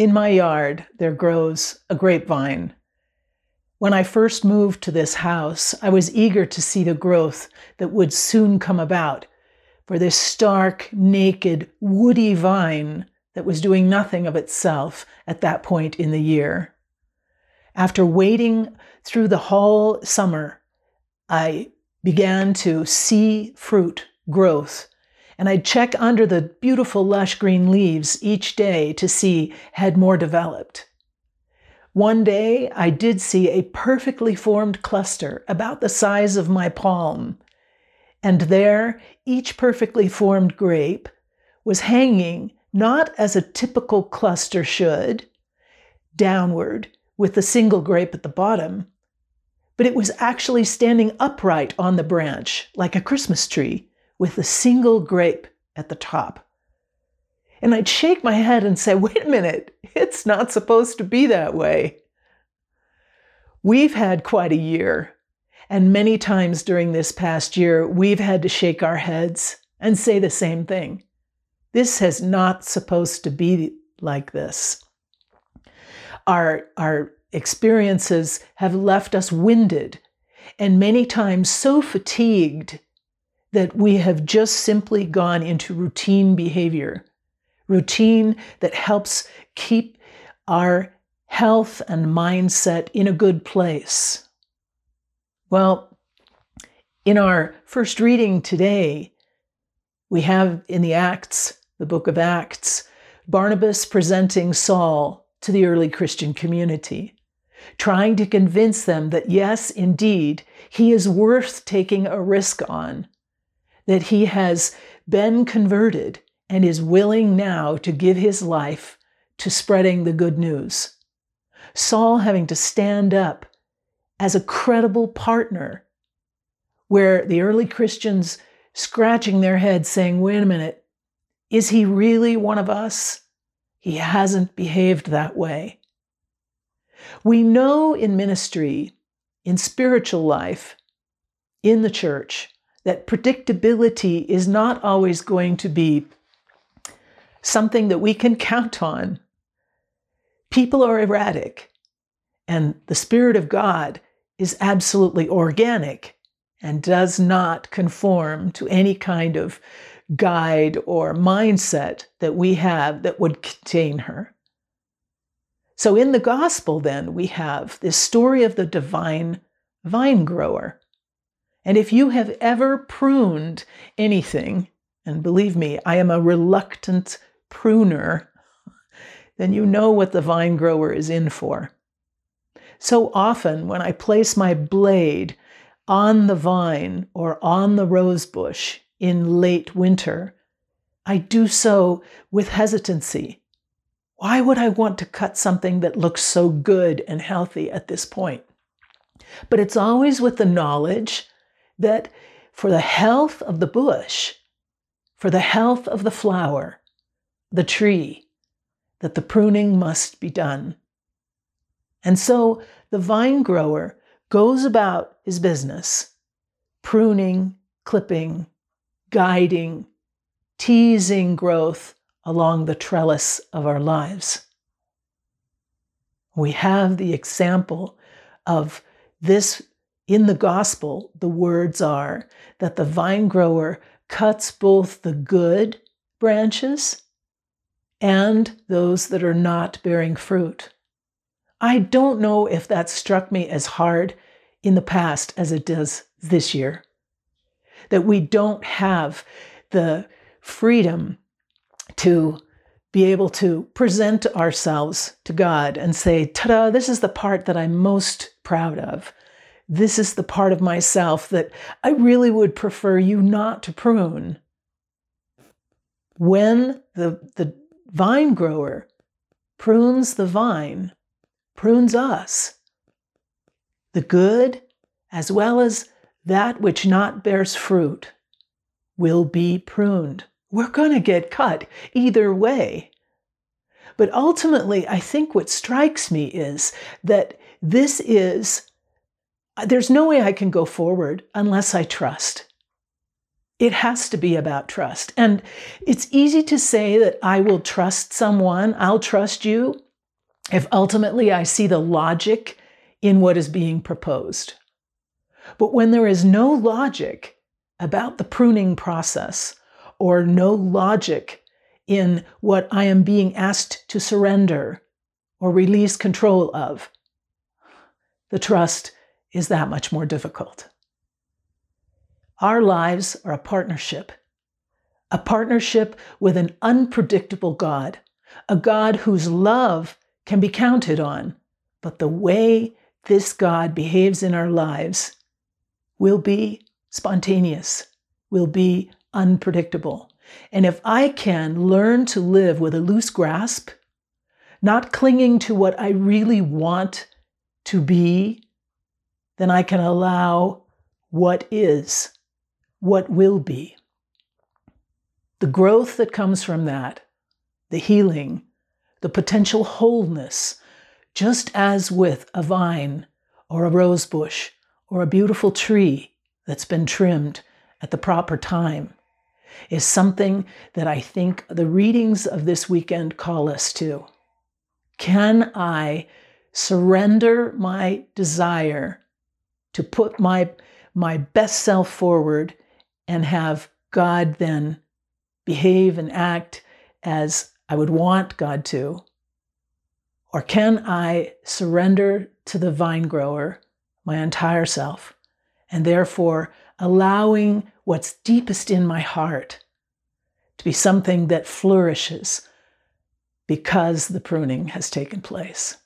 In my yard, there grows a grapevine. When I first moved to this house, I was eager to see the growth that would soon come about for this stark, naked, woody vine that was doing nothing of itself at that point in the year. After waiting through the whole summer, I began to see fruit, growth, and I'd check under the beautiful lush green leaves each day to see had more developed. One day I did see a perfectly formed cluster about the size of my palm, and there each perfectly formed grape was hanging not as a typical cluster should, downward with the single grape at the bottom, but it was actually standing upright on the branch like a Christmas tree with a single grape at the top. And I'd shake my head and say, wait a minute, it's not supposed to be that way. We've had quite a year, and many times during this past year, we've had to shake our heads and say the same thing. This has not supposed to be like this. Our, our experiences have left us winded and many times so fatigued that we have just simply gone into routine behavior, routine that helps keep our health and mindset in a good place. Well, in our first reading today, we have in the Acts, the book of Acts, Barnabas presenting Saul to the early Christian community, trying to convince them that yes, indeed, he is worth taking a risk on that he has been converted and is willing now to give his life to spreading the good news. Saul having to stand up as a credible partner, where the early Christians scratching their heads saying, wait a minute, is he really one of us? He hasn't behaved that way. We know in ministry, in spiritual life, in the church, that predictability is not always going to be something that we can count on. People are erratic, and the Spirit of God is absolutely organic and does not conform to any kind of guide or mindset that we have that would contain her. So, in the gospel, then, we have this story of the divine vine grower and if you have ever pruned anything, and believe me, I am a reluctant pruner, then you know what the vine grower is in for. So often, when I place my blade on the vine or on the rose bush in late winter, I do so with hesitancy. Why would I want to cut something that looks so good and healthy at this point? But it's always with the knowledge that for the health of the bush, for the health of the flower, the tree, that the pruning must be done. And so the vine grower goes about his business, pruning, clipping, guiding, teasing growth along the trellis of our lives. We have the example of this in the gospel, the words are that the vine grower cuts both the good branches and those that are not bearing fruit. I don't know if that struck me as hard in the past as it does this year. That we don't have the freedom to be able to present ourselves to God and say, ta da, this is the part that I'm most proud of this is the part of myself that I really would prefer you not to prune. When the, the vine grower prunes the vine, prunes us, the good as well as that which not bears fruit will be pruned. We're going to get cut either way. But ultimately, I think what strikes me is that this is there's no way I can go forward unless I trust. It has to be about trust. And it's easy to say that I will trust someone, I'll trust you. if ultimately I see the logic in what is being proposed. But when there is no logic about the pruning process or no logic in what I am being asked to surrender or release control of, the trust is that much more difficult. Our lives are a partnership, a partnership with an unpredictable God, a God whose love can be counted on, but the way this God behaves in our lives will be spontaneous, will be unpredictable. And if I can learn to live with a loose grasp, not clinging to what I really want to be, then I can allow what is, what will be. The growth that comes from that, the healing, the potential wholeness, just as with a vine or a rose bush or a beautiful tree that's been trimmed at the proper time, is something that I think the readings of this weekend call us to. Can I surrender my desire to put my, my best self forward and have God then behave and act as I would want God to? Or can I surrender to the vine grower my entire self and therefore allowing what's deepest in my heart to be something that flourishes because the pruning has taken place?